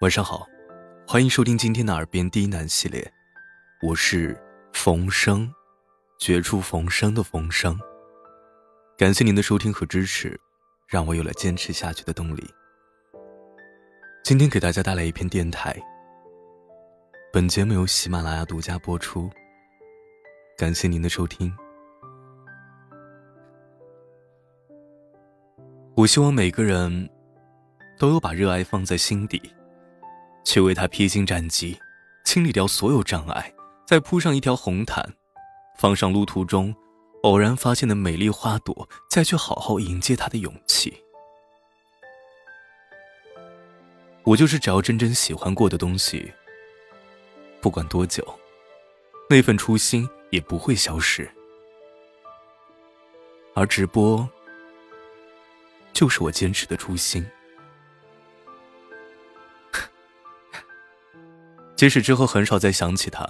晚上好，欢迎收听今天的耳边低喃系列，我是冯生，绝处逢生的冯生。感谢您的收听和支持，让我有了坚持下去的动力。今天给大家带来一篇电台。本节目由喜马拉雅独家播出，感谢您的收听。我希望每个人都有把热爱放在心底，去为他披荆斩棘，清理掉所有障碍，再铺上一条红毯，放上路途中偶然发现的美丽花朵，再去好好迎接他的勇气。我就是只要真正喜欢过的东西。不管多久，那份初心也不会消失。而直播，就是我坚持的初心。即使之后很少再想起他，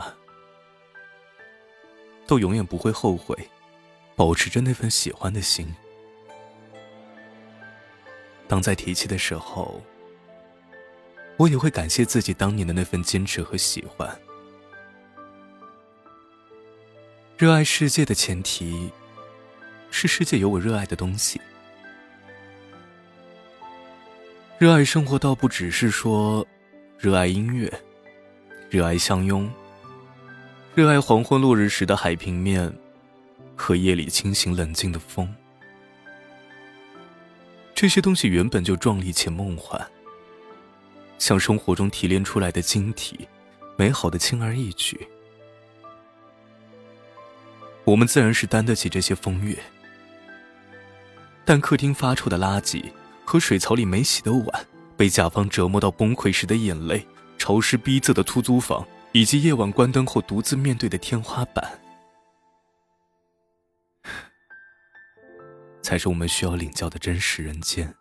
都永远不会后悔，保持着那份喜欢的心。当再提起的时候，我也会感谢自己当年的那份坚持和喜欢。热爱世界的前提，是世界有我热爱的东西。热爱生活倒不只是说，热爱音乐，热爱相拥，热爱黄昏落日时的海平面，和夜里清醒冷静的风。这些东西原本就壮丽且梦幻，像生活中提炼出来的晶体，美好的轻而易举。我们自然是担得起这些风月，但客厅发臭的垃圾和水槽里没洗的碗，被甲方折磨到崩溃时的眼泪，潮湿逼仄的出租房，以及夜晚关灯后独自面对的天花板，才是我们需要领教的真实人间。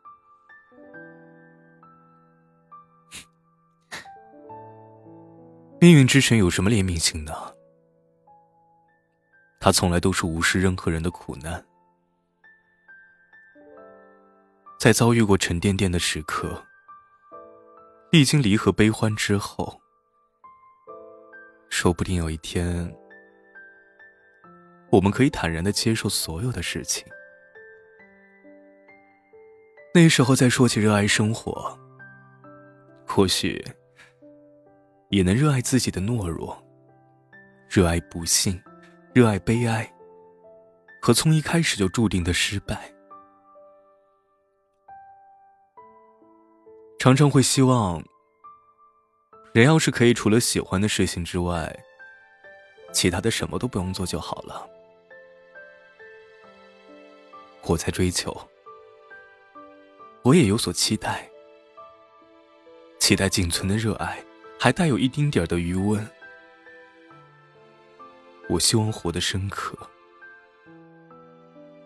命运之神有什么怜悯心呢？他从来都是无视任何人的苦难，在遭遇过沉甸甸的时刻，历经离合悲欢之后，说不定有一天，我们可以坦然的接受所有的事情。那时候再说起热爱生活，或许也能热爱自己的懦弱，热爱不幸。热爱悲哀，和从一开始就注定的失败，常常会希望，人要是可以除了喜欢的事情之外，其他的什么都不用做就好了。我在追求，我也有所期待，期待仅存的热爱还带有一丁点的余温。我希望活得深刻，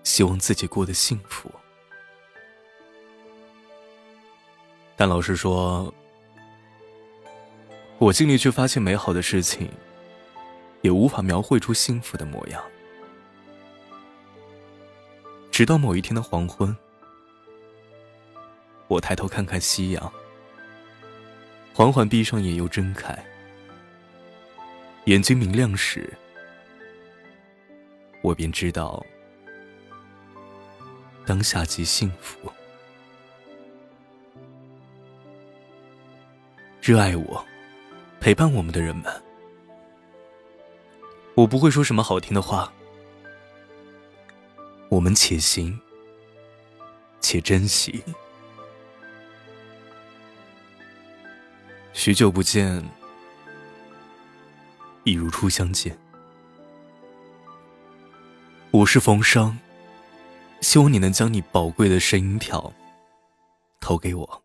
希望自己过得幸福。但老实说，我尽力去发现美好的事情，也无法描绘出幸福的模样。直到某一天的黄昏，我抬头看看夕阳，缓缓闭上眼又睁开，眼睛明亮时。我便知道，当下即幸福。热爱我、陪伴我们的人们，我不会说什么好听的话。我们且行，且珍惜。许久不见，一如初相见。我是冯生，希望你能将你宝贵的声音票投给我。